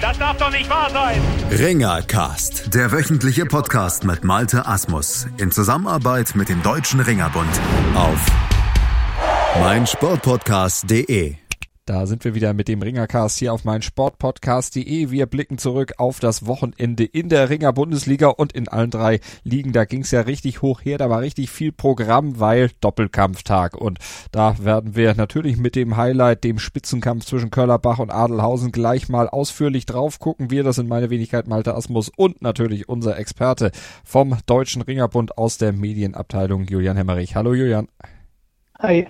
Das darf doch nicht wahr sein. Ringercast, der wöchentliche Podcast mit Malte Asmus in Zusammenarbeit mit dem Deutschen Ringerbund auf meinsportpodcast.de. Da sind wir wieder mit dem Ringercast hier auf mein Sportpodcast.de. Wir blicken zurück auf das Wochenende in der Ringer Bundesliga und in allen drei Ligen. Da ging es ja richtig hoch her. Da war richtig viel Programm, weil Doppelkampftag. Und da werden wir natürlich mit dem Highlight, dem Spitzenkampf zwischen Köllerbach und Adelhausen gleich mal ausführlich drauf gucken. Wir, das sind meine Wenigkeit Malte Asmus und natürlich unser Experte vom Deutschen Ringerbund aus der Medienabteilung Julian Hemmerich. Hallo Julian. Hi.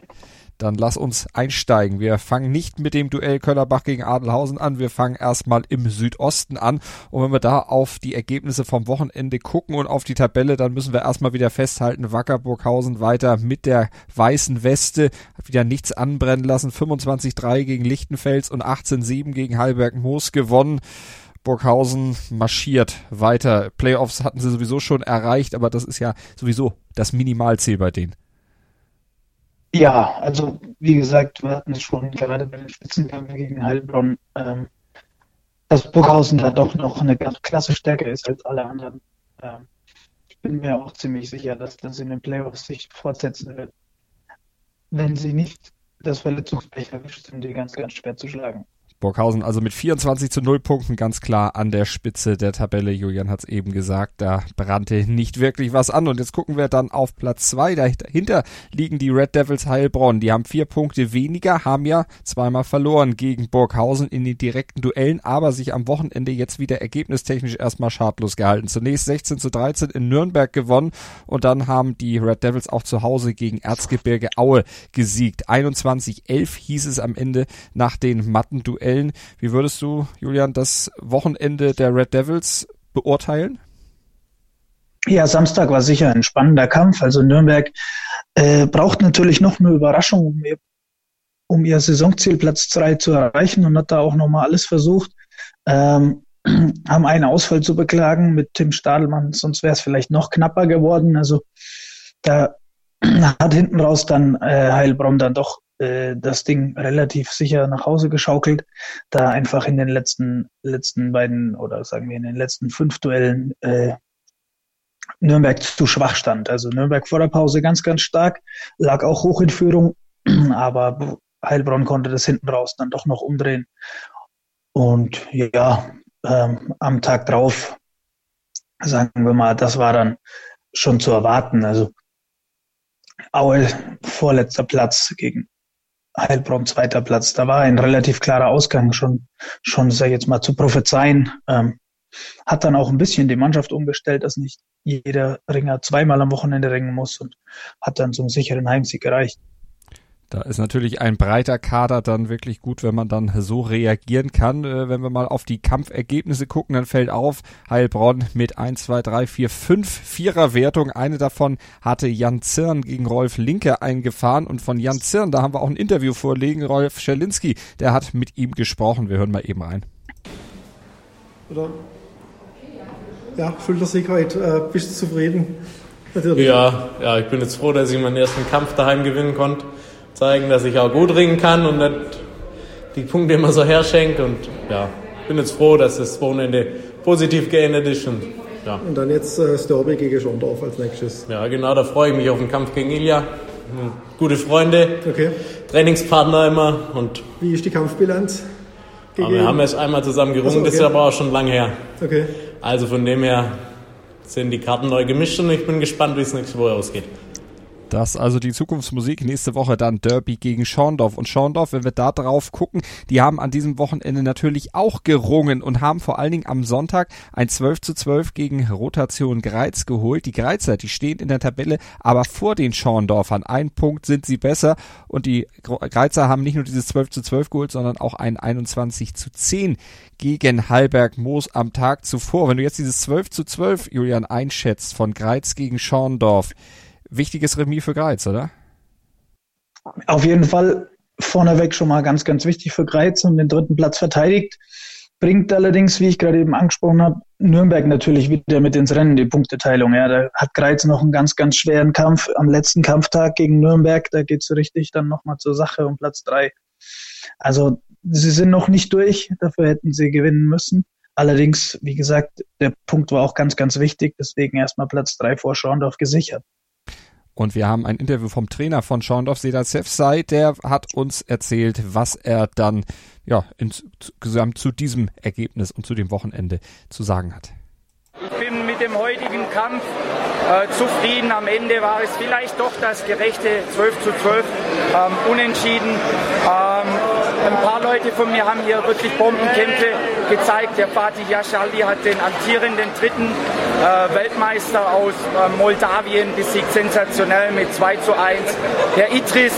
Dann lass uns einsteigen. Wir fangen nicht mit dem Duell Köllerbach gegen Adelhausen an. Wir fangen erstmal im Südosten an. Und wenn wir da auf die Ergebnisse vom Wochenende gucken und auf die Tabelle, dann müssen wir erstmal wieder festhalten, Wackerburghausen weiter mit der weißen Weste, hat wieder nichts anbrennen lassen. 25-3 gegen Lichtenfels und 18-7 gegen Heilberg-Moos gewonnen. Burghausen marschiert weiter. Playoffs hatten sie sowieso schon erreicht, aber das ist ja sowieso das Minimalziel bei denen. Ja, also wie gesagt, wir hatten es schon gerade bei den Spitzenkämpfen gegen Heilbronn, ähm, dass Burghausen da doch noch eine ganz klasse stärker ist als alle anderen. Ähm, ich bin mir auch ziemlich sicher, dass das in den Playoffs sich fortsetzen wird. Wenn sie nicht das Verletzungspech erwischt, sind die ganz, ganz schwer zu schlagen. Burghausen also mit 24 zu 0 Punkten ganz klar an der Spitze der Tabelle. Julian hat es eben gesagt, da brannte nicht wirklich was an. Und jetzt gucken wir dann auf Platz zwei. Dahinter liegen die Red Devils Heilbronn. Die haben vier Punkte weniger, haben ja zweimal verloren gegen Burghausen in den direkten Duellen, aber sich am Wochenende jetzt wieder ergebnistechnisch erstmal schadlos gehalten. Zunächst 16 zu 13 in Nürnberg gewonnen und dann haben die Red Devils auch zu Hause gegen Erzgebirge Aue gesiegt. 21-11 hieß es am Ende nach den matten Duellen Duellen. Wie würdest du, Julian, das Wochenende der Red Devils beurteilen? Ja, Samstag war sicher ein spannender Kampf. Also Nürnberg äh, braucht natürlich noch eine Überraschung, um ihr, um ihr Saisonziel Platz 3 zu erreichen und hat da auch nochmal alles versucht. Ähm, haben einen Ausfall zu beklagen mit Tim Stadelmann, sonst wäre es vielleicht noch knapper geworden. Also da hat hinten raus dann äh, Heilbronn dann doch das Ding relativ sicher nach Hause geschaukelt, da einfach in den letzten, letzten beiden oder sagen wir in den letzten fünf Duellen äh, Nürnberg zu schwach stand. Also Nürnberg vor der Pause ganz, ganz stark, lag auch hoch in Führung, aber Heilbronn konnte das hinten raus dann doch noch umdrehen. Und ja, ähm, am Tag drauf, sagen wir mal, das war dann schon zu erwarten. Also Aue vorletzter Platz gegen Heilbronn zweiter Platz. Da war ein relativ klarer Ausgang schon, schon sag ich jetzt mal, zu prophezeien. Ähm, hat dann auch ein bisschen die Mannschaft umgestellt, dass nicht jeder Ringer zweimal am Wochenende ringen muss und hat dann zum sicheren Heimsieg gereicht. Da ist natürlich ein breiter Kader dann wirklich gut, wenn man dann so reagieren kann. Äh, wenn wir mal auf die Kampfergebnisse gucken, dann fällt auf, Heilbronn mit 1, 2, 3, 4, 5 Vierer Wertung. Eine davon hatte Jan Zirn gegen Rolf Linke eingefahren und von Jan Zirn, da haben wir auch ein Interview vorlegen. Rolf Scherlinski, der hat mit ihm gesprochen. Wir hören mal eben rein. Oder? Ja, Schultersieg heute. Äh, bist du zufrieden? Natürlich. Ja, ja, ich bin jetzt froh, dass ich meinen ersten Kampf daheim gewinnen konnte zeigen, dass ich auch gut ringen kann und nicht die Punkte immer so herschenke. Und ja, bin jetzt froh, dass das Wochenende positiv geendet ist. Und, ja. und dann jetzt äh, Derby gegen Schondorf als nächstes. Ja, genau, da freue ich mich auf den Kampf gegen Ilja. Gute Freunde, okay. Trainingspartner immer. Und Wie ist die Kampfbilanz? Gegen wir haben erst einmal zusammen gerungen, so, okay. das ist aber auch schon lange her. Okay. Also von dem her sind die Karten neu gemischt und ich bin gespannt, wie es nächste Woche ausgeht. Das also die Zukunftsmusik. Nächste Woche dann Derby gegen Schorndorf. Und Schorndorf, wenn wir da drauf gucken, die haben an diesem Wochenende natürlich auch gerungen und haben vor allen Dingen am Sonntag ein 12 zu 12 gegen Rotation Greiz geholt. Die Greizer, die stehen in der Tabelle, aber vor den Schorndorfern. Ein Punkt sind sie besser. Und die Greizer haben nicht nur dieses 12 zu 12 geholt, sondern auch ein 21 zu 10 gegen Hallberg Moos am Tag zuvor. Wenn du jetzt dieses 12 zu 12, Julian, einschätzt von Greiz gegen Schorndorf, wichtiges Remis für Greiz, oder? Auf jeden Fall vorneweg schon mal ganz, ganz wichtig für Greiz und den dritten Platz verteidigt. Bringt allerdings, wie ich gerade eben angesprochen habe, Nürnberg natürlich wieder mit ins Rennen, die Punkteteilung. Ja, da hat Greiz noch einen ganz, ganz schweren Kampf am letzten Kampftag gegen Nürnberg. Da geht es richtig dann nochmal zur Sache um Platz drei. Also sie sind noch nicht durch, dafür hätten sie gewinnen müssen. Allerdings, wie gesagt, der Punkt war auch ganz, ganz wichtig, deswegen erstmal Platz drei vor Schorndorf gesichert. Und wir haben ein Interview vom Trainer von Schorndorf, Sedat Sefsai, der hat uns erzählt, was er dann ja insgesamt zu diesem Ergebnis und zu dem Wochenende zu sagen hat. Ich bin mit dem heutigen Kampf äh, zufrieden. Am Ende war es vielleicht doch das gerechte 12 zu 12 ähm, unentschieden. Ähm, ein paar Leute von mir haben hier wirklich Bombenkämpfe gezeigt. Der Fatih Yashaldi hat den amtierenden dritten äh, Weltmeister aus äh, Moldawien besiegt, sensationell mit 2 zu 1. Der Idris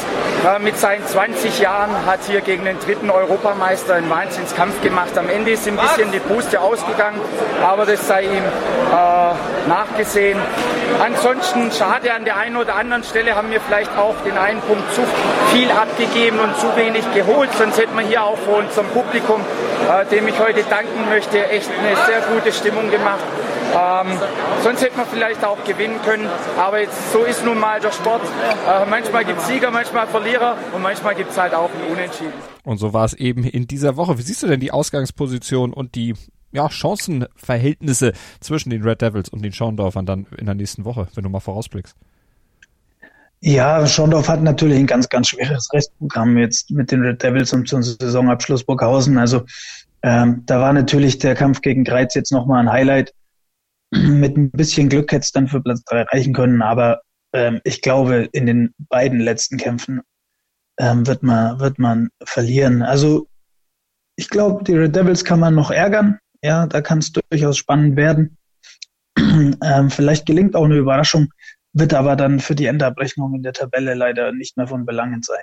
äh, mit seinen 20 Jahren hat hier gegen den dritten Europameister einen Wahnsinnskampf gemacht. Am Ende ist ein bisschen die Puste ausgegangen, aber das sei ihm äh, nachgesehen. Ansonsten schade, an der einen oder anderen Stelle haben wir vielleicht auch den einen Punkt zu viel abgegeben und zu wenig geholt. Sonst hätten wir hier auch vor unserem Publikum, dem ich heute danken möchte, echt eine sehr gute Stimmung gemacht. Ähm, sonst hätte man vielleicht auch gewinnen können, aber jetzt, so ist nun mal der Sport. Äh, manchmal gibt es Sieger, manchmal Verlierer und manchmal gibt es halt auch ein Unentschieden. Und so war es eben in dieser Woche. Wie siehst du denn die Ausgangsposition und die ja, Chancenverhältnisse zwischen den Red Devils und den Schorndorfern dann in der nächsten Woche, wenn du mal vorausblickst? Ja, Schorndorf hat natürlich ein ganz, ganz schweres Restprogramm jetzt mit den Red Devils und zum Saisonabschluss Burghausen. Also ähm, da war natürlich der Kampf gegen Greiz jetzt nochmal ein Highlight. Mit ein bisschen Glück hätte es dann für Platz drei reichen können, aber ähm, ich glaube, in den beiden letzten Kämpfen ähm, wird, man, wird man verlieren. Also ich glaube, die Red Devils kann man noch ärgern. Ja, da kann es durchaus spannend werden. ähm, vielleicht gelingt auch eine Überraschung, wird aber dann für die Endabrechnung in der Tabelle leider nicht mehr von Belangen sein.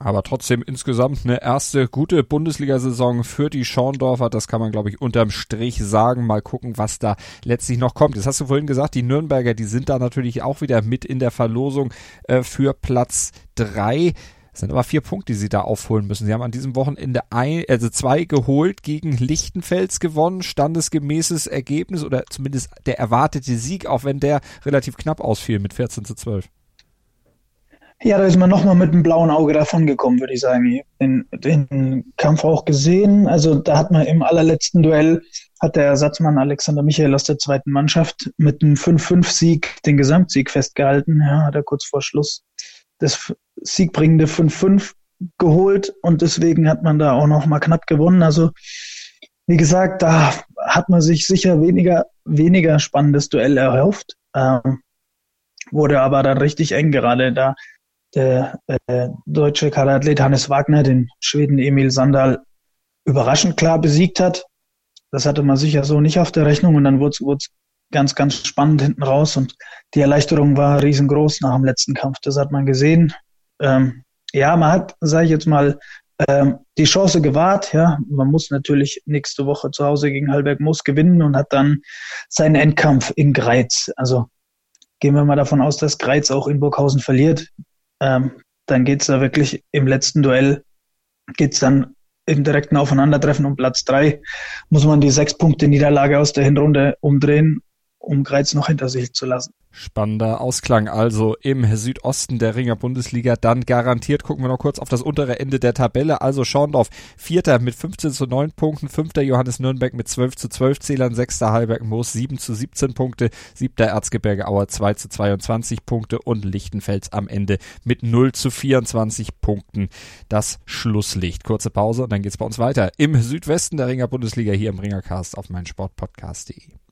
Aber trotzdem insgesamt eine erste gute Bundesliga-Saison für die Schorndorfer. Das kann man, glaube ich, unterm Strich sagen. Mal gucken, was da letztlich noch kommt. Jetzt hast du vorhin gesagt, die Nürnberger, die sind da natürlich auch wieder mit in der Verlosung äh, für Platz drei. Das sind aber vier Punkte, die sie da aufholen müssen. Sie haben an diesem Wochenende ein, also zwei geholt, gegen Lichtenfels gewonnen, standesgemäßes Ergebnis oder zumindest der erwartete Sieg, auch wenn der relativ knapp ausfiel mit 14 zu 12. Ja, da ist man nochmal mit einem blauen Auge davon gekommen, würde ich sagen. Den, den Kampf auch gesehen. Also da hat man im allerletzten Duell, hat der Ersatzmann Alexander Michael aus der zweiten Mannschaft mit einem 5-5-Sieg den Gesamtsieg festgehalten. Ja, hat er kurz vor Schluss das siegbringende 5-5 geholt und deswegen hat man da auch noch mal knapp gewonnen. Also wie gesagt, da hat man sich sicher weniger, weniger spannendes Duell erhofft. Ähm, wurde aber dann richtig eng gerade da der äh, deutsche Karathlet Hannes Wagner den Schweden Emil Sandal überraschend klar besiegt hat. Das hatte man sicher so nicht auf der Rechnung und dann wurde es ganz, ganz spannend hinten raus und die Erleichterung war riesengroß nach dem letzten Kampf. Das hat man gesehen. Ähm, ja, man hat, sage ich jetzt mal, ähm, die Chance gewahrt. Ja, man muss natürlich nächste Woche zu Hause gegen Halberg Moos gewinnen und hat dann seinen Endkampf in Greiz. Also gehen wir mal davon aus, dass Greiz auch in Burghausen verliert. Ähm, dann geht's da wirklich im letzten Duell, geht's dann im direkten Aufeinandertreffen um Platz drei. Muss man die sechs Punkte Niederlage aus der Hinrunde umdrehen um Greiz noch hinter sich zu lassen. Spannender Ausklang also im Südosten der Ringer Bundesliga. Dann garantiert gucken wir noch kurz auf das untere Ende der Tabelle. Also Schorndorf Vierter mit 15 zu 9 Punkten, Fünfter Johannes Nürnberg mit 12 zu 12 Zählern, Sechster Heilberg Moos 7 zu 17 Punkte, Siebter Erzgebirge Auer 2 zu 22 Punkte und Lichtenfels am Ende mit 0 zu 24 Punkten. Das Schlusslicht. Kurze Pause und dann geht's bei uns weiter im Südwesten der Ringer Bundesliga hier im Ringercast auf meinsportpodcast.de.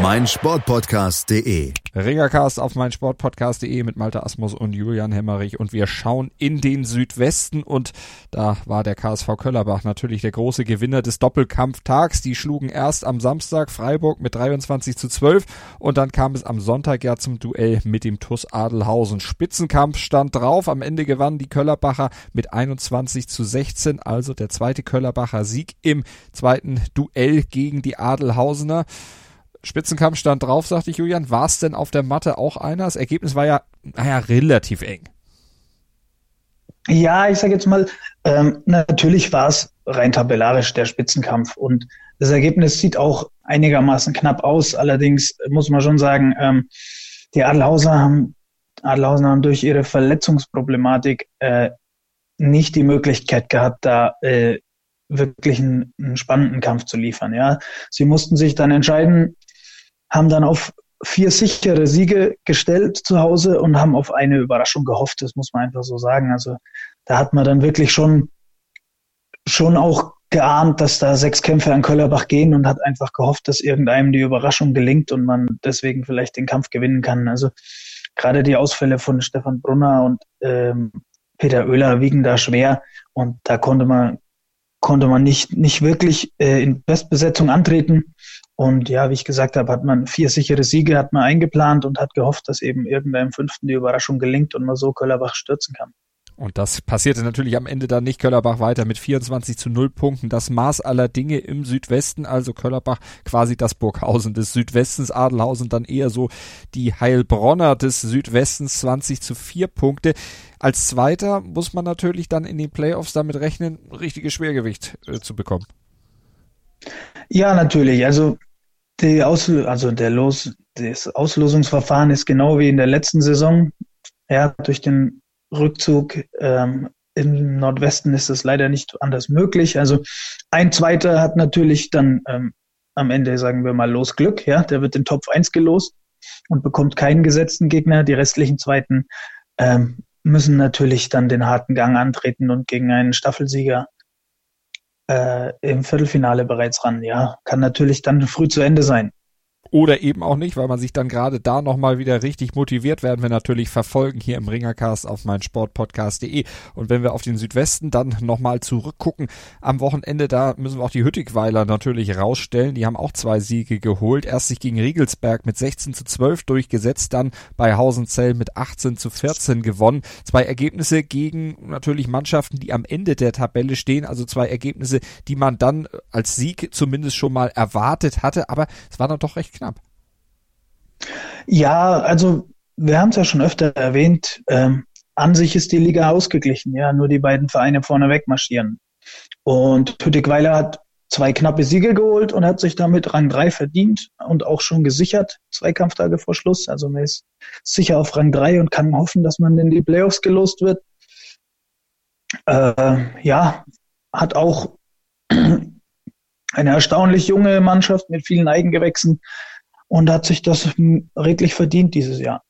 meinsportpodcast.de Ringercast auf meinsportpodcast.de mit Malte Asmus und Julian Hemmerich und wir schauen in den Südwesten und da war der KSV Köllerbach natürlich der große Gewinner des Doppelkampftags. Die schlugen erst am Samstag Freiburg mit 23 zu 12 und dann kam es am Sonntag ja zum Duell mit dem TUS Adelhausen. Spitzenkampf stand drauf. Am Ende gewannen die Köllerbacher mit 21 zu 16, also der zweite Köllerbacher Sieg im zweiten Duell gegen die Adelhausener. Spitzenkampf stand drauf, sagte ich Julian. War es denn auf der Matte auch einer? Das Ergebnis war ja, naja, relativ eng. Ja, ich sage jetzt mal, ähm, natürlich war es rein tabellarisch der Spitzenkampf und das Ergebnis sieht auch einigermaßen knapp aus. Allerdings muss man schon sagen, ähm, die Adelhauser haben, Adelhausen haben durch ihre Verletzungsproblematik äh, nicht die Möglichkeit gehabt, da äh, wirklich einen, einen spannenden Kampf zu liefern. Ja, sie mussten sich dann entscheiden, haben dann auf vier sichere Siege gestellt zu Hause und haben auf eine Überraschung gehofft. Das muss man einfach so sagen. Also da hat man dann wirklich schon, schon auch geahnt, dass da sechs Kämpfe an Köllerbach gehen und hat einfach gehofft, dass irgendeinem die Überraschung gelingt und man deswegen vielleicht den Kampf gewinnen kann. Also gerade die Ausfälle von Stefan Brunner und ähm, Peter Oehler wiegen da schwer und da konnte man konnte man nicht nicht wirklich äh, in Bestbesetzung antreten und ja, wie ich gesagt habe, hat man vier sichere Siege hat man eingeplant und hat gehofft, dass eben irgendeinem Fünften die Überraschung gelingt und man so Köllerbach stürzen kann. Und das passierte natürlich am Ende dann nicht. Köllerbach weiter mit 24 zu 0 Punkten. Das Maß aller Dinge im Südwesten, also Köllerbach quasi das Burghausen des Südwestens, Adelhausen dann eher so die Heilbronner des Südwestens 20 zu 4 Punkte. Als Zweiter muss man natürlich dann in den Playoffs damit rechnen, richtiges Schwergewicht äh, zu bekommen. Ja, natürlich. Also die Ausl also der Los das Auslosungsverfahren ist genau wie in der letzten Saison. Ja, durch den Rückzug ähm, im Nordwesten ist es leider nicht anders möglich. Also ein Zweiter hat natürlich dann ähm, am Ende, sagen wir mal, los Glück. Ja, der wird in Topf 1 gelost und bekommt keinen gesetzten Gegner. Die restlichen Zweiten ähm, müssen natürlich dann den harten Gang antreten und gegen einen Staffelsieger äh, im Viertelfinale bereits ran. Ja, kann natürlich dann früh zu Ende sein oder eben auch nicht, weil man sich dann gerade da nochmal wieder richtig motiviert, werden wir natürlich verfolgen hier im Ringercast auf meinsportpodcast.de. Und wenn wir auf den Südwesten dann nochmal zurückgucken, am Wochenende, da müssen wir auch die Hüttigweiler natürlich rausstellen. Die haben auch zwei Siege geholt. Erst sich gegen Riegelsberg mit 16 zu 12 durchgesetzt, dann bei Hausenzell mit 18 zu 14 gewonnen. Zwei Ergebnisse gegen natürlich Mannschaften, die am Ende der Tabelle stehen. Also zwei Ergebnisse, die man dann als Sieg zumindest schon mal erwartet hatte. Aber es war dann doch recht knapp. Ja, also wir haben es ja schon öfter erwähnt. Ähm, an sich ist die Liga ausgeglichen, ja, nur die beiden Vereine vorne wegmarschieren. Und Püttigweiler hat zwei knappe Siege geholt und hat sich damit Rang 3 verdient und auch schon gesichert, zwei Kampftage vor Schluss. Also man ist sicher auf Rang 3 und kann hoffen, dass man in die Playoffs gelost wird. Äh, ja, hat auch eine erstaunlich junge Mannschaft mit vielen Eigengewächsen und hat sich das redlich verdient dieses Jahr.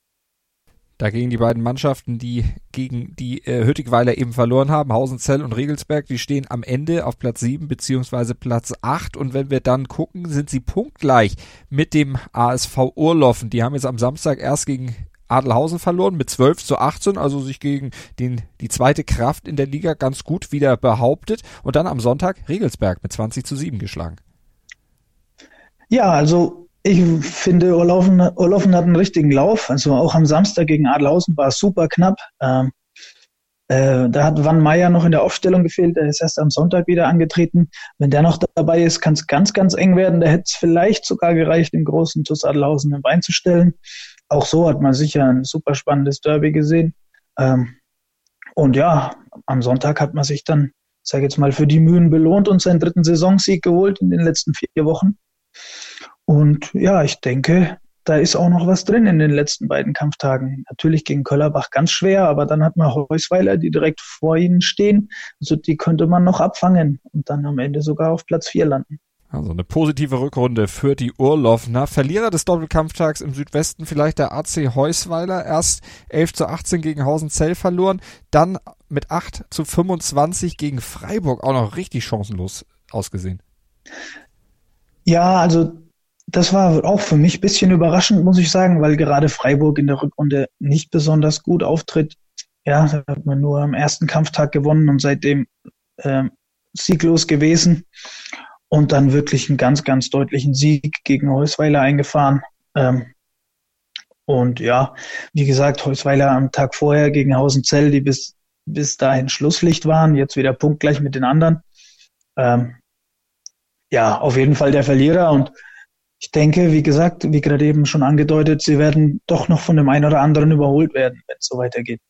Dagegen die beiden Mannschaften, die gegen die äh, Hüttigweiler eben verloren haben, Hausenzell und Regelsberg, die stehen am Ende auf Platz 7 beziehungsweise Platz 8 und wenn wir dann gucken, sind sie punktgleich mit dem ASV Urloffen. Die haben jetzt am Samstag erst gegen Adelhausen verloren mit 12 zu 18, also sich gegen den, die zweite Kraft in der Liga ganz gut wieder behauptet und dann am Sonntag Regelsberg mit 20 zu 7 geschlagen. Ja, also Ich finde, Orloffen, Orloffen hat einen richtigen Lauf. Also auch am Samstag gegen Adelhausen war es super knapp. Ähm, äh, da hat Van Meyer noch in der Aufstellung gefehlt. Der ist erst am Sonntag wieder angetreten. Wenn der noch dabei ist, kann es ganz, ganz eng werden. Da hätte es vielleicht sogar gereicht, den großen TuS Adelhausen im Bein zu stellen. Auch so hat man sicher ein super spannendes Derby gesehen. Ähm, und ja, am Sonntag hat man sich dann, sage jetzt mal, für die Mühen belohnt und seinen dritten Saisonsieg geholt in den letzten vier Wochen. Und ja, ich denke, da ist auch noch was drin in den letzten beiden Kampftagen. Natürlich gegen Köllerbach ganz schwer, aber dann hat man Heusweiler, die direkt vor ihnen stehen. Also die könnte man noch abfangen und dann am Ende sogar auf Platz vier landen. Also eine positive Rückrunde für die Urlaufner. Verlierer des Doppelkampftags im Südwesten vielleicht der AC Heusweiler. Erst 11 zu 18 gegen Hausenzell verloren, dann mit 8 zu 25 gegen Freiburg auch noch richtig chancenlos ausgesehen. Ja, also das war auch für mich ein bisschen überraschend, muss ich sagen, weil gerade Freiburg in der Rückrunde nicht besonders gut auftritt. Ja, da hat man nur am ersten Kampftag gewonnen und seitdem äh, sieglos gewesen und dann wirklich einen ganz, ganz deutlichen Sieg gegen Heusweiler eingefahren. Ähm, und ja, wie gesagt, Heusweiler am Tag vorher gegen Hausenzell, die bis, bis dahin Schlusslicht waren, jetzt wieder punktgleich mit den anderen. Ähm, ja, auf jeden Fall der Verlierer und ich denke, wie gesagt, wie gerade eben schon angedeutet, sie werden doch noch von dem einen oder anderen überholt werden, wenn es so weitergeht.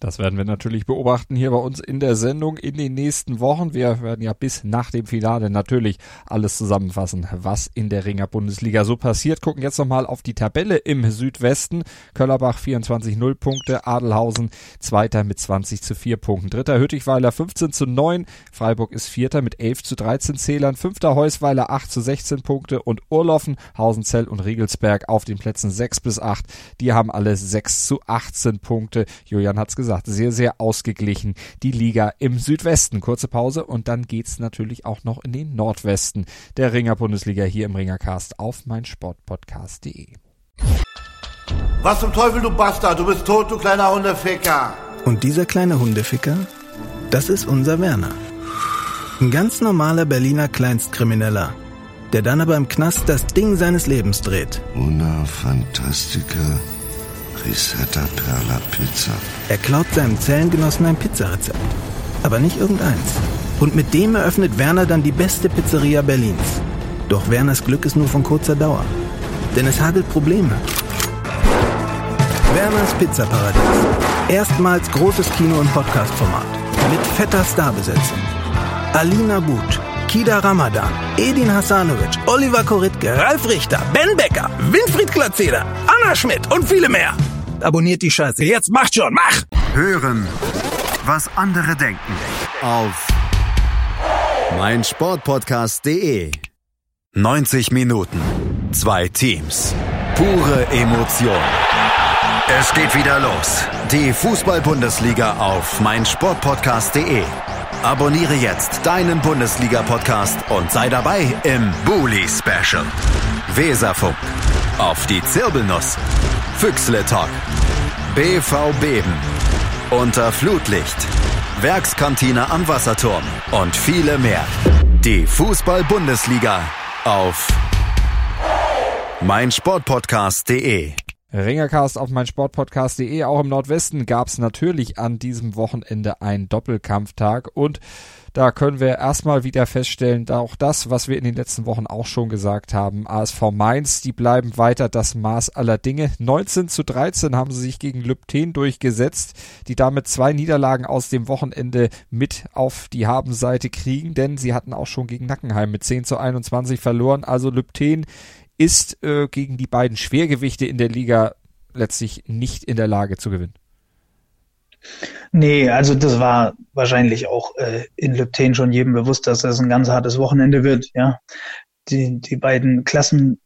Das werden wir natürlich beobachten hier bei uns in der Sendung in den nächsten Wochen. Wir werden ja bis nach dem Finale natürlich alles zusammenfassen, was in der Ringer Bundesliga so passiert. Gucken jetzt nochmal auf die Tabelle im Südwesten. Köllerbach 24 0 Punkte, Adelhausen Zweiter mit 20 zu 4 Punkten. Dritter Hüttichweiler 15 zu 9, Freiburg ist Vierter mit 11 zu 13 Zählern, Fünfter Heusweiler 8 zu 16 Punkte und Urloffen, Hausenzell und Riegelsberg auf den Plätzen 6 bis 8. Die haben alle 6 zu 18 Punkte. Julian hat's gesagt gesagt, sehr, sehr ausgeglichen die Liga im Südwesten. Kurze Pause und dann geht's natürlich auch noch in den Nordwesten der Ringer Bundesliga hier im Ringercast auf meinsportpodcast.de. Was zum Teufel, du Bastard, du bist tot, du kleiner Hundeficker. Und dieser kleine Hundeficker, das ist unser Werner. Ein ganz normaler Berliner Kleinstkrimineller, der dann aber im Knast das Ding seines Lebens dreht. Una Fantastica Risetta Perla Pizza. Er klaut seinem Zellengenossen ein Pizzarezept. Aber nicht irgendeins. Und mit dem eröffnet Werner dann die beste Pizzeria Berlins. Doch Werners Glück ist nur von kurzer Dauer. Denn es hagelt Probleme. Werners Pizzaparadies. Erstmals großes Kino- und Podcast-Format. Mit fetter Starbesetzung. Alina But, Kida Ramadan, Edin Hasanovic, Oliver Koritke, Ralf Richter, Ben Becker, Winfried Glatzeder, Anna Schmidt und viele mehr. Abonniert die Scheiße. Jetzt macht schon, mach! Hören, was andere denken. Auf meinsportpodcast.de. 90 Minuten. Zwei Teams. Pure Emotion. Es geht wieder los. Die Fußball-Bundesliga auf meinsportpodcast.de. Abonniere jetzt deinen Bundesliga-Podcast und sei dabei im Bully Special. Weserfunk. Auf die Zirbelnuss. Füchsle Talk. BV Beben. Unter Flutlicht. Werkskantine am Wasserturm. Und viele mehr. Die Fußball-Bundesliga auf meinsportpodcast.de. Ringercast auf meinsportpodcast.de. Auch im Nordwesten gab es natürlich an diesem Wochenende einen Doppelkampftag und da können wir erstmal wieder feststellen, da auch das, was wir in den letzten Wochen auch schon gesagt haben, ASV Mainz, die bleiben weiter das Maß aller Dinge. 19 zu 13 haben sie sich gegen Lübten durchgesetzt, die damit zwei Niederlagen aus dem Wochenende mit auf die Habenseite kriegen, denn sie hatten auch schon gegen Nackenheim mit 10 zu 21 verloren. Also Lübten ist äh, gegen die beiden Schwergewichte in der Liga letztlich nicht in der Lage zu gewinnen. Nee, also das war wahrscheinlich auch äh, in Lübten schon jedem bewusst, dass das ein ganz hartes Wochenende wird. Ja, die, die beiden Klassen,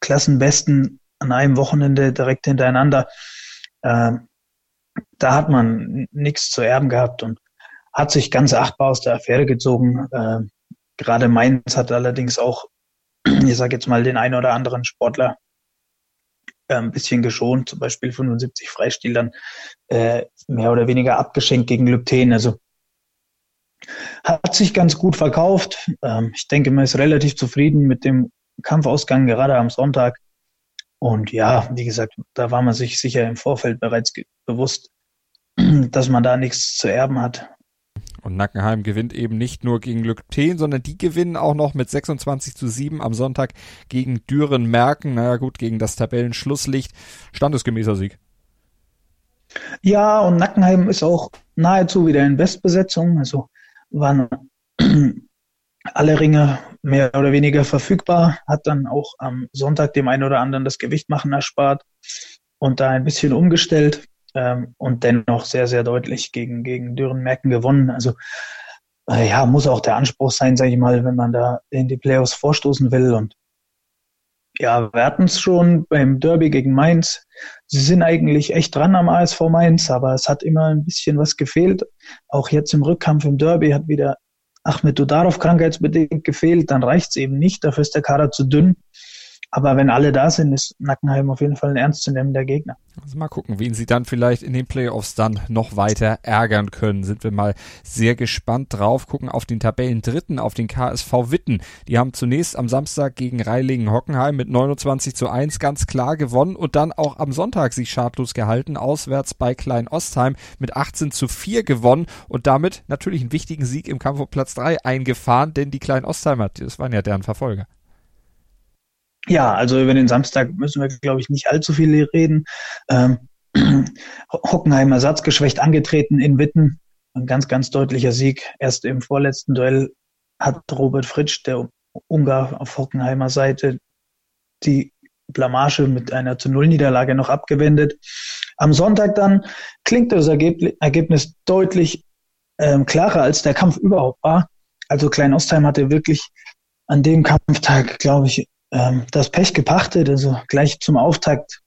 Klassenbesten an einem Wochenende direkt hintereinander. Äh, da hat man nichts zu erben gehabt und hat sich ganz achtbar aus der Affäre gezogen. Äh, gerade Mainz hat allerdings auch, ich sage jetzt mal, den einen oder anderen Sportler äh, ein bisschen geschont, zum Beispiel 75 Freistil dann äh, mehr oder weniger abgeschenkt gegen Lübten. Also hat sich ganz gut verkauft. Ähm, ich denke, man ist relativ zufrieden mit dem Kampfausgang, gerade am Sonntag. Und ja, wie gesagt, da war man sich sicher im Vorfeld bereits bewusst, dass man da nichts zu erben hat. Und Nackenheim gewinnt eben nicht nur gegen Lückten, sondern die gewinnen auch noch mit 26 zu 7 am Sonntag gegen Düren-Merken. Naja gut, gegen das Tabellenschlusslicht. Standesgemäßer Sieg. Ja, und Nackenheim ist auch nahezu wieder in Bestbesetzung. Also waren alle Ringe mehr oder weniger verfügbar, hat dann auch am Sonntag dem einen oder anderen das Gewicht machen erspart und da ein bisschen umgestellt ähm, und dennoch sehr, sehr deutlich gegen, gegen Dürrenmerken gewonnen. Also äh, ja, muss auch der Anspruch sein, sage ich mal, wenn man da in die Playoffs vorstoßen will. Und ja, wir hatten es schon beim Derby gegen Mainz. Sie sind eigentlich echt dran am ASV Mainz, aber es hat immer ein bisschen was gefehlt. Auch jetzt im Rückkampf im Derby hat wieder Ahmed Dudarov krankheitsbedingt gefehlt. Dann reicht es eben nicht, dafür ist der Kader zu dünn. Aber wenn alle da sind, ist Nackenheim auf jeden Fall ein ernstzunehmender Gegner. Also mal gucken, wen sie dann vielleicht in den Playoffs dann noch weiter ärgern können. Sind wir mal sehr gespannt drauf. Gucken auf den Tabellen Dritten, auf den KSV Witten. Die haben zunächst am Samstag gegen Reilingen-Hockenheim mit 29 zu 1 ganz klar gewonnen und dann auch am Sonntag sich schadlos gehalten. Auswärts bei Klein Ostheim mit 18 zu 4 gewonnen und damit natürlich einen wichtigen Sieg im Kampf um Platz 3 eingefahren, denn die Klein Ostheimer, das waren ja deren Verfolger. Ja, also über den Samstag müssen wir, glaube ich, nicht allzu viel reden. Ähm, Hockenheim ersatzgeschwächt angetreten in Witten. Ein ganz, ganz deutlicher Sieg. Erst im vorletzten Duell hat Robert Fritsch, der Ungar auf Hockenheimer Seite, die Blamage mit einer zu Null Niederlage noch abgewendet. Am Sonntag dann klingt das Ergebnis deutlich ähm, klarer, als der Kampf überhaupt war. Also Klein Ostheim hatte wirklich an dem Kampftag, glaube ich, ähm, das Pech gepachtet. Also gleich zum Auftakt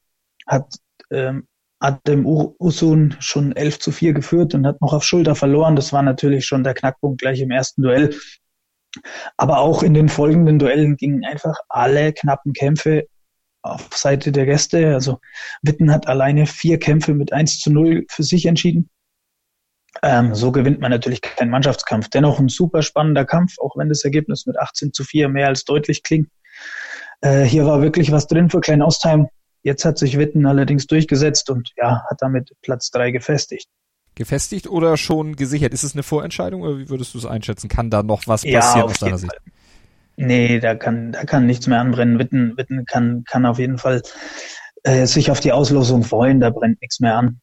hat ähm, Adem Usun schon 11 zu 4 geführt und hat noch auf Schulter verloren. Das war natürlich schon der Knackpunkt gleich im ersten Duell. Aber auch in den folgenden Duellen gingen einfach alle knappen Kämpfe auf Seite der Gäste. Also Witten hat alleine vier Kämpfe mit 1 zu 0 für sich entschieden. Ähm, so gewinnt man natürlich keinen Mannschaftskampf. Dennoch ein super spannender Kampf, auch wenn das Ergebnis mit 18 zu 4 mehr als deutlich klingt. Äh, hier war wirklich was drin für Klein Ostheim. Jetzt hat sich Witten allerdings durchgesetzt und ja, hat damit Platz drei gefestigt. Gefestigt oder schon gesichert? Ist es eine Vorentscheidung oder wie würdest du es einschätzen? Kann da noch was passieren ja, aus deiner Sicht? Fall. Nee, da kann, da kann nichts mehr anbrennen. Witten, Witten kann, kann auf jeden Fall äh, sich auf die Auslosung freuen, da brennt nichts mehr an.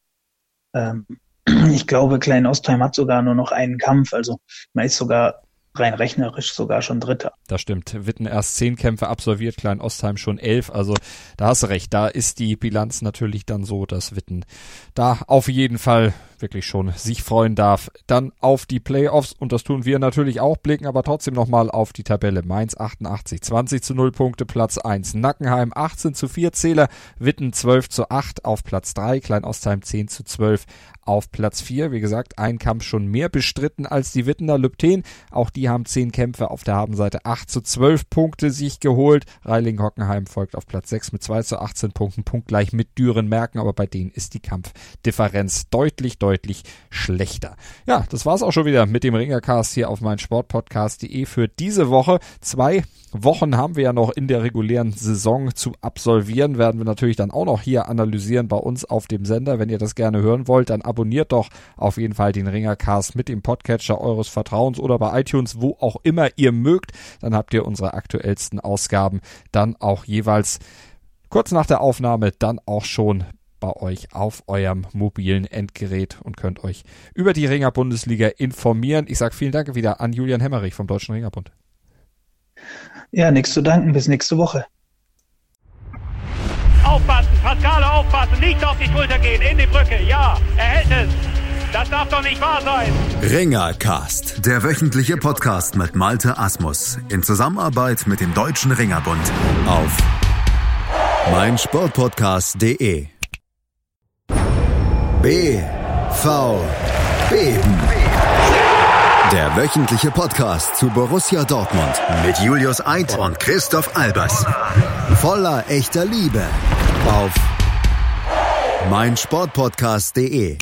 Ähm, ich glaube, Klein Ostheim hat sogar nur noch einen Kampf, also man ist sogar rein rechnerisch sogar schon Dritter. Das stimmt. Witten erst zehn Kämpfe absolviert, Klein Ostheim schon elf. Also da hast du recht. Da ist die Bilanz natürlich dann so, dass Witten da auf jeden Fall wirklich schon sich freuen darf. Dann auf die Playoffs und das tun wir natürlich auch, blicken aber trotzdem nochmal auf die Tabelle. Mainz 88, 20 zu 0 Punkte, Platz 1. Nackenheim 18 zu 4 Zähler, Witten 12 zu 8 auf Platz 3, Klein Ostheim 10 zu 12 auf Platz 4. Wie gesagt, ein Kampf schon mehr bestritten als die Wittener Lübten. Auch die haben 10 Kämpfe auf der Habenseite 8 zu 12 Punkte sich geholt. Reiling-Hockenheim folgt auf Platz 6 mit 2 zu 18 Punkten, punktgleich mit Düren merken, aber bei denen ist die Kampfdifferenz deutlich, deutlich schlechter. Ja, das war's auch schon wieder mit dem Ringercast hier auf mein Sportpodcast.de für diese Woche. Zwei Wochen haben wir ja noch in der regulären Saison zu absolvieren, werden wir natürlich dann auch noch hier analysieren bei uns auf dem Sender. Wenn ihr das gerne hören wollt, dann abonniert doch auf jeden Fall den Ringercast mit dem Podcatcher eures Vertrauens oder bei iTunes, wo auch immer ihr mögt. Dann habt ihr unsere aktuellsten Ausgaben dann auch jeweils kurz nach der Aufnahme dann auch schon bei euch auf eurem mobilen Endgerät und könnt euch über die Ringer Bundesliga informieren. Ich sage vielen Dank wieder an Julian Hemmerich vom Deutschen Ringerbund. Ja, nichts zu danken. Bis nächste Woche. Aufpassen, Pascale, aufpassen, nicht auf die Schulter gehen, in die Brücke, ja, er hält es. Das darf doch nicht wahr sein. Ringercast, der wöchentliche Podcast mit Malte Asmus in Zusammenarbeit mit dem Deutschen Ringerbund auf meinsportpodcast.de. BV Beben. Der wöchentliche Podcast zu Borussia Dortmund mit Julius Eid und Christoph Albers. Voller echter Liebe auf meinsportpodcast.de.